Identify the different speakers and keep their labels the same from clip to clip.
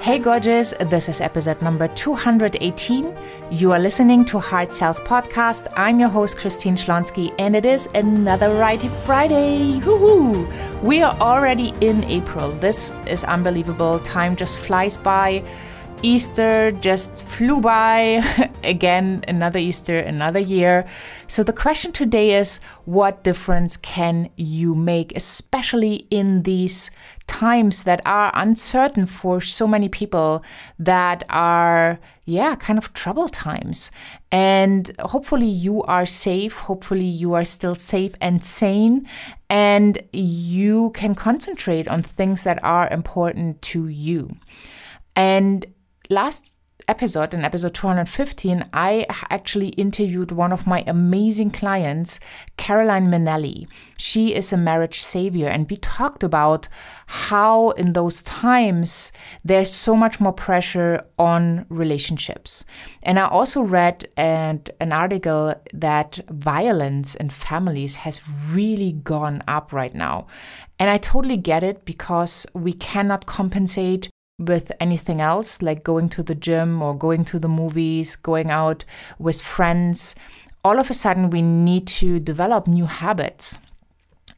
Speaker 1: Hey, gorgeous. This is episode number 218. You are listening to Heart Sells Podcast. I'm your host, Christine Schlonski, and it is another Righty Friday. Woohoo! We are already in April. This is unbelievable. Time just flies by. Easter just flew by. Again, another Easter, another year. So, the question today is what difference can you make, especially in these times that are uncertain for so many people that are, yeah, kind of trouble times? And hopefully, you are safe. Hopefully, you are still safe and sane, and you can concentrate on things that are important to you. And last episode, in episode 215, I actually interviewed one of my amazing clients, Caroline Minnelli. She is a marriage savior, and we talked about how in those times there's so much more pressure on relationships. And I also read and an article that violence in families has really gone up right now. And I totally get it because we cannot compensate with anything else, like going to the gym or going to the movies, going out with friends, all of a sudden we need to develop new habits.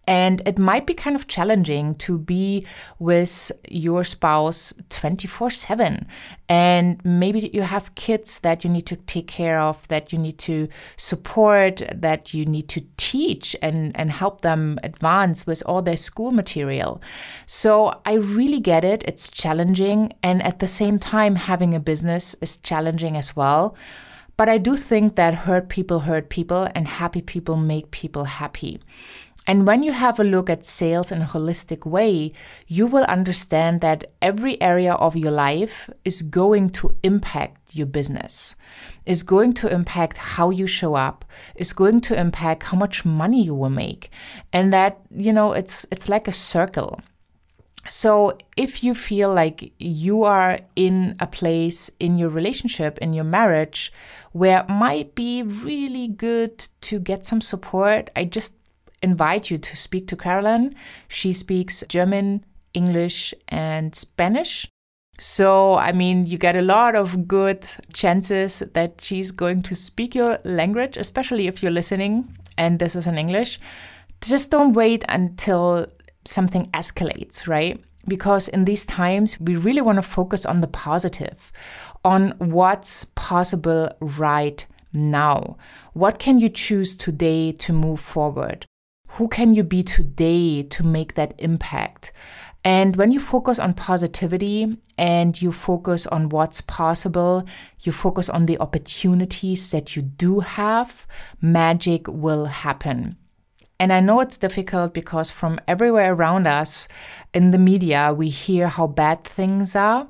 Speaker 1: And it might be kind of challenging to be with your spouse 24 7. And maybe you have kids that you need to take care of, that you need to support, that you need to teach and, and help them advance with all their school material. So I really get it. It's challenging. And at the same time, having a business is challenging as well. But I do think that hurt people hurt people and happy people make people happy. And when you have a look at sales in a holistic way, you will understand that every area of your life is going to impact your business, is going to impact how you show up, is going to impact how much money you will make. And that, you know, it's it's like a circle. So, if you feel like you are in a place in your relationship, in your marriage, where it might be really good to get some support, I just invite you to speak to Caroline. She speaks German, English, and Spanish. So, I mean, you get a lot of good chances that she's going to speak your language, especially if you're listening and this is in English. Just don't wait until something escalates, right? Because in these times, we really want to focus on the positive, on what's possible right now. What can you choose today to move forward? Who can you be today to make that impact? And when you focus on positivity and you focus on what's possible, you focus on the opportunities that you do have, magic will happen. And I know it's difficult because from everywhere around us in the media, we hear how bad things are.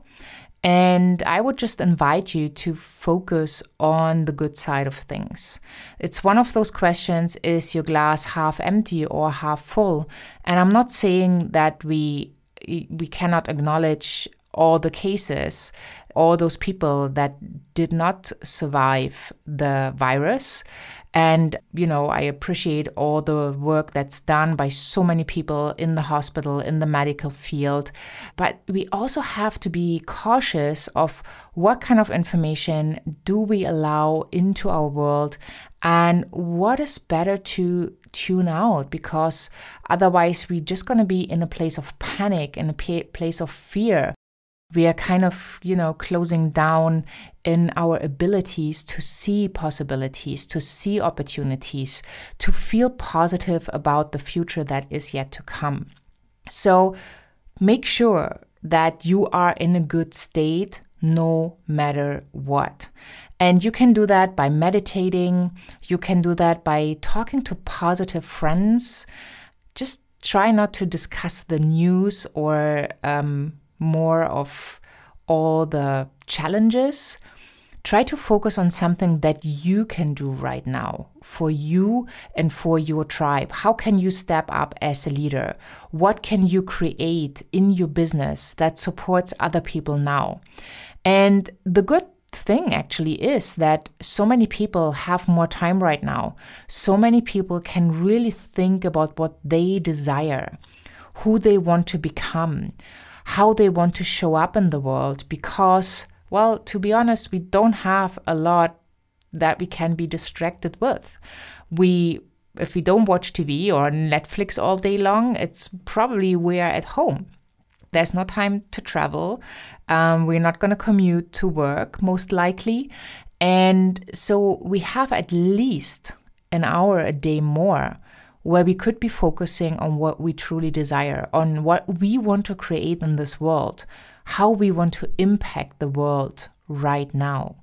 Speaker 1: And I would just invite you to focus on the good side of things. It's one of those questions is your glass half empty or half full? And I'm not saying that we we cannot acknowledge all the cases, all those people that did not survive the virus. And, you know, I appreciate all the work that's done by so many people in the hospital, in the medical field. But we also have to be cautious of what kind of information do we allow into our world and what is better to tune out because otherwise we're just going to be in a place of panic, in a place of fear we are kind of, you know, closing down in our abilities to see possibilities, to see opportunities, to feel positive about the future that is yet to come. So make sure that you are in a good state no matter what. And you can do that by meditating, you can do that by talking to positive friends. Just try not to discuss the news or um, more of all the challenges, try to focus on something that you can do right now for you and for your tribe. How can you step up as a leader? What can you create in your business that supports other people now? And the good thing actually is that so many people have more time right now. So many people can really think about what they desire, who they want to become how they want to show up in the world because, well, to be honest, we don't have a lot that we can be distracted with. We if we don't watch TV or Netflix all day long, it's probably we're at home. There's no time to travel. Um, we're not going to commute to work, most likely. And so we have at least an hour a day more where we could be focusing on what we truly desire, on what we want to create in this world, how we want to impact the world right now.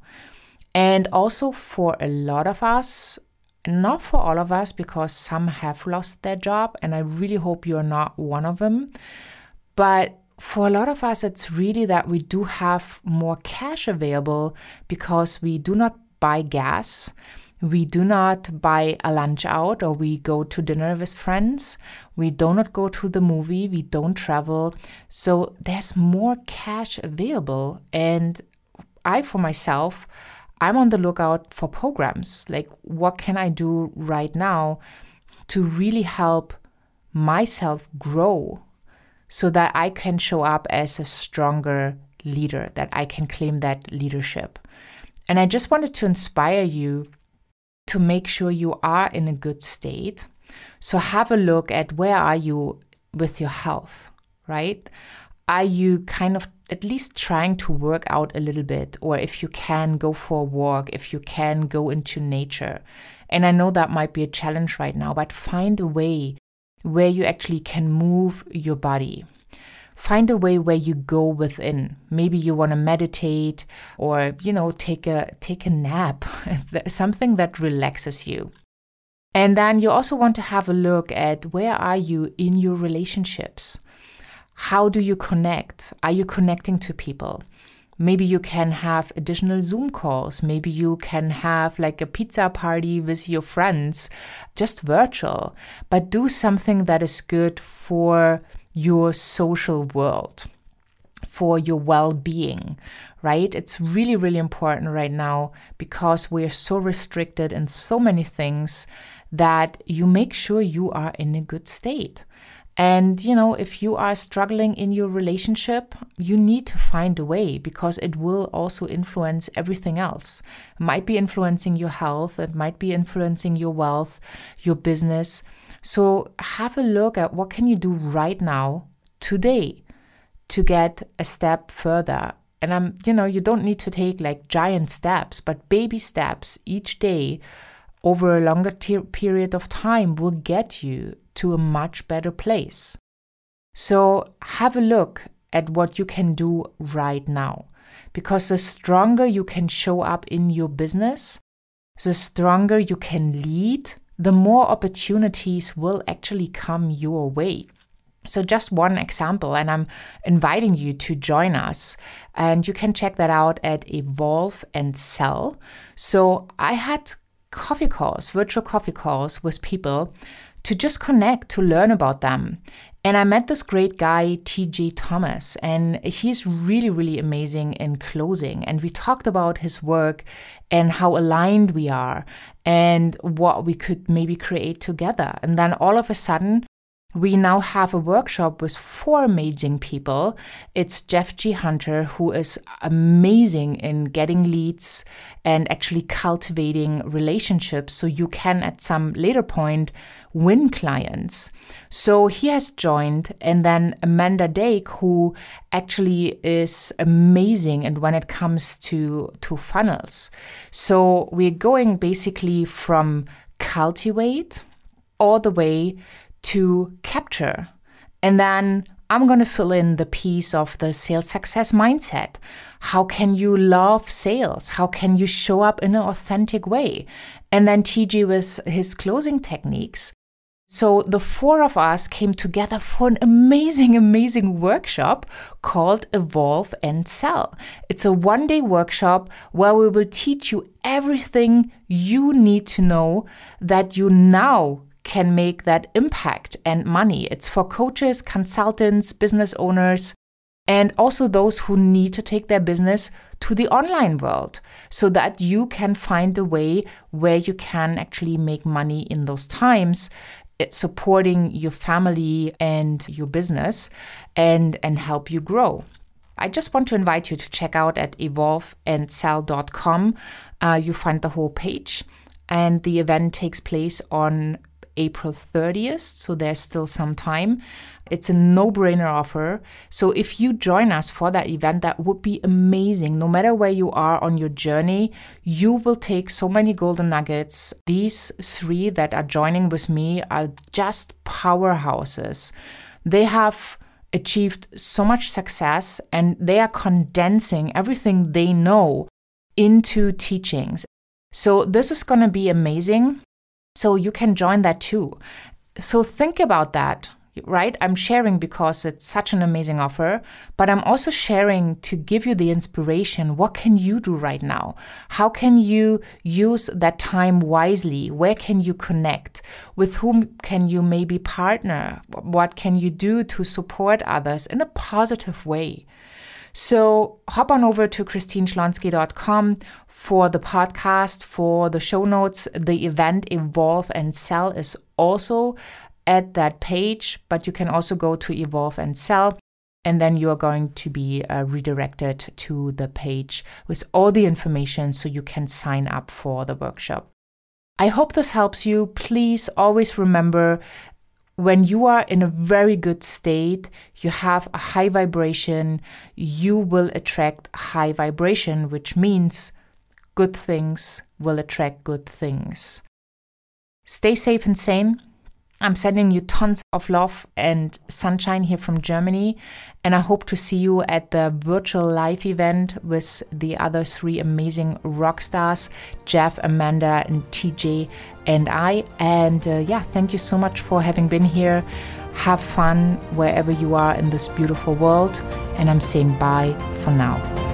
Speaker 1: And also for a lot of us, not for all of us, because some have lost their job, and I really hope you're not one of them. But for a lot of us, it's really that we do have more cash available because we do not buy gas. We do not buy a lunch out or we go to dinner with friends. We do not go to the movie. We don't travel. So there's more cash available. And I, for myself, I'm on the lookout for programs. Like, what can I do right now to really help myself grow so that I can show up as a stronger leader, that I can claim that leadership? And I just wanted to inspire you to make sure you are in a good state. So have a look at where are you with your health, right? Are you kind of at least trying to work out a little bit, or if you can go for a walk, if you can go into nature. And I know that might be a challenge right now, but find a way where you actually can move your body. Find a way where you go within. Maybe you want to meditate or, you know, take a take a nap, something that relaxes you. And then you also want to have a look at where are you in your relationships? How do you connect? Are you connecting to people? Maybe you can have additional Zoom calls. Maybe you can have like a pizza party with your friends, just virtual, but do something that is good for your social world, for your well being, right? It's really, really important right now because we're so restricted in so many things that you make sure you are in a good state. And, you know, if you are struggling in your relationship, you need to find a way because it will also influence everything else. It might be influencing your health, it might be influencing your wealth, your business. So have a look at what can you do right now, today, to get a step further. And I'm, you know, you don't need to take like giant steps, but baby steps each day over a longer period of time will get you to a much better place. So have a look at what you can do right now. Because the stronger you can show up in your business, the stronger you can lead, the more opportunities will actually come your way. So, just one example, and I'm inviting you to join us. And you can check that out at Evolve and Sell. So, I had coffee calls, virtual coffee calls with people to just connect, to learn about them. And I met this great guy, TJ Thomas, and he's really, really amazing in closing. And we talked about his work and how aligned we are and what we could maybe create together. And then all of a sudden, we now have a workshop with four amazing people. It's Jeff G. Hunter, who is amazing in getting leads and actually cultivating relationships so you can, at some later point, win clients. So he has joined, and then Amanda Dake, who actually is amazing and when it comes to, to funnels. So we're going basically from cultivate all the way to capture. And then I'm going to fill in the piece of the sales success mindset. How can you love sales? How can you show up in an authentic way? And then TJ with his closing techniques. So the four of us came together for an amazing, amazing workshop called Evolve and Sell. It's a one day workshop where we will teach you everything you need to know that you now can make that impact and money. It's for coaches, consultants, business owners, and also those who need to take their business to the online world so that you can find a way where you can actually make money in those times supporting your family and your business and, and help you grow. I just want to invite you to check out at evolveandsell.com. Uh, you find the whole page, and the event takes place on April 30th, so there's still some time. It's a no brainer offer. So if you join us for that event, that would be amazing. No matter where you are on your journey, you will take so many golden nuggets. These three that are joining with me are just powerhouses. They have achieved so much success and they are condensing everything they know into teachings. So this is going to be amazing. So you can join that too. So think about that, right? I'm sharing because it's such an amazing offer, but I'm also sharing to give you the inspiration. What can you do right now? How can you use that time wisely? Where can you connect? With whom can you maybe partner? What can you do to support others in a positive way? So hop on over to christineschlonski.com for the podcast, for the show notes. The event Evolve and Sell is also at that page, but you can also go to Evolve and Sell. And then you are going to be uh, redirected to the page with all the information so you can sign up for the workshop. I hope this helps you. Please always remember when you are in a very good state, you have a high vibration, you will attract high vibration, which means good things will attract good things. Stay safe and sane. I'm sending you tons of love and sunshine here from Germany. And I hope to see you at the virtual live event with the other three amazing rock stars Jeff, Amanda, and TJ, and I. And uh, yeah, thank you so much for having been here. Have fun wherever you are in this beautiful world. And I'm saying bye for now.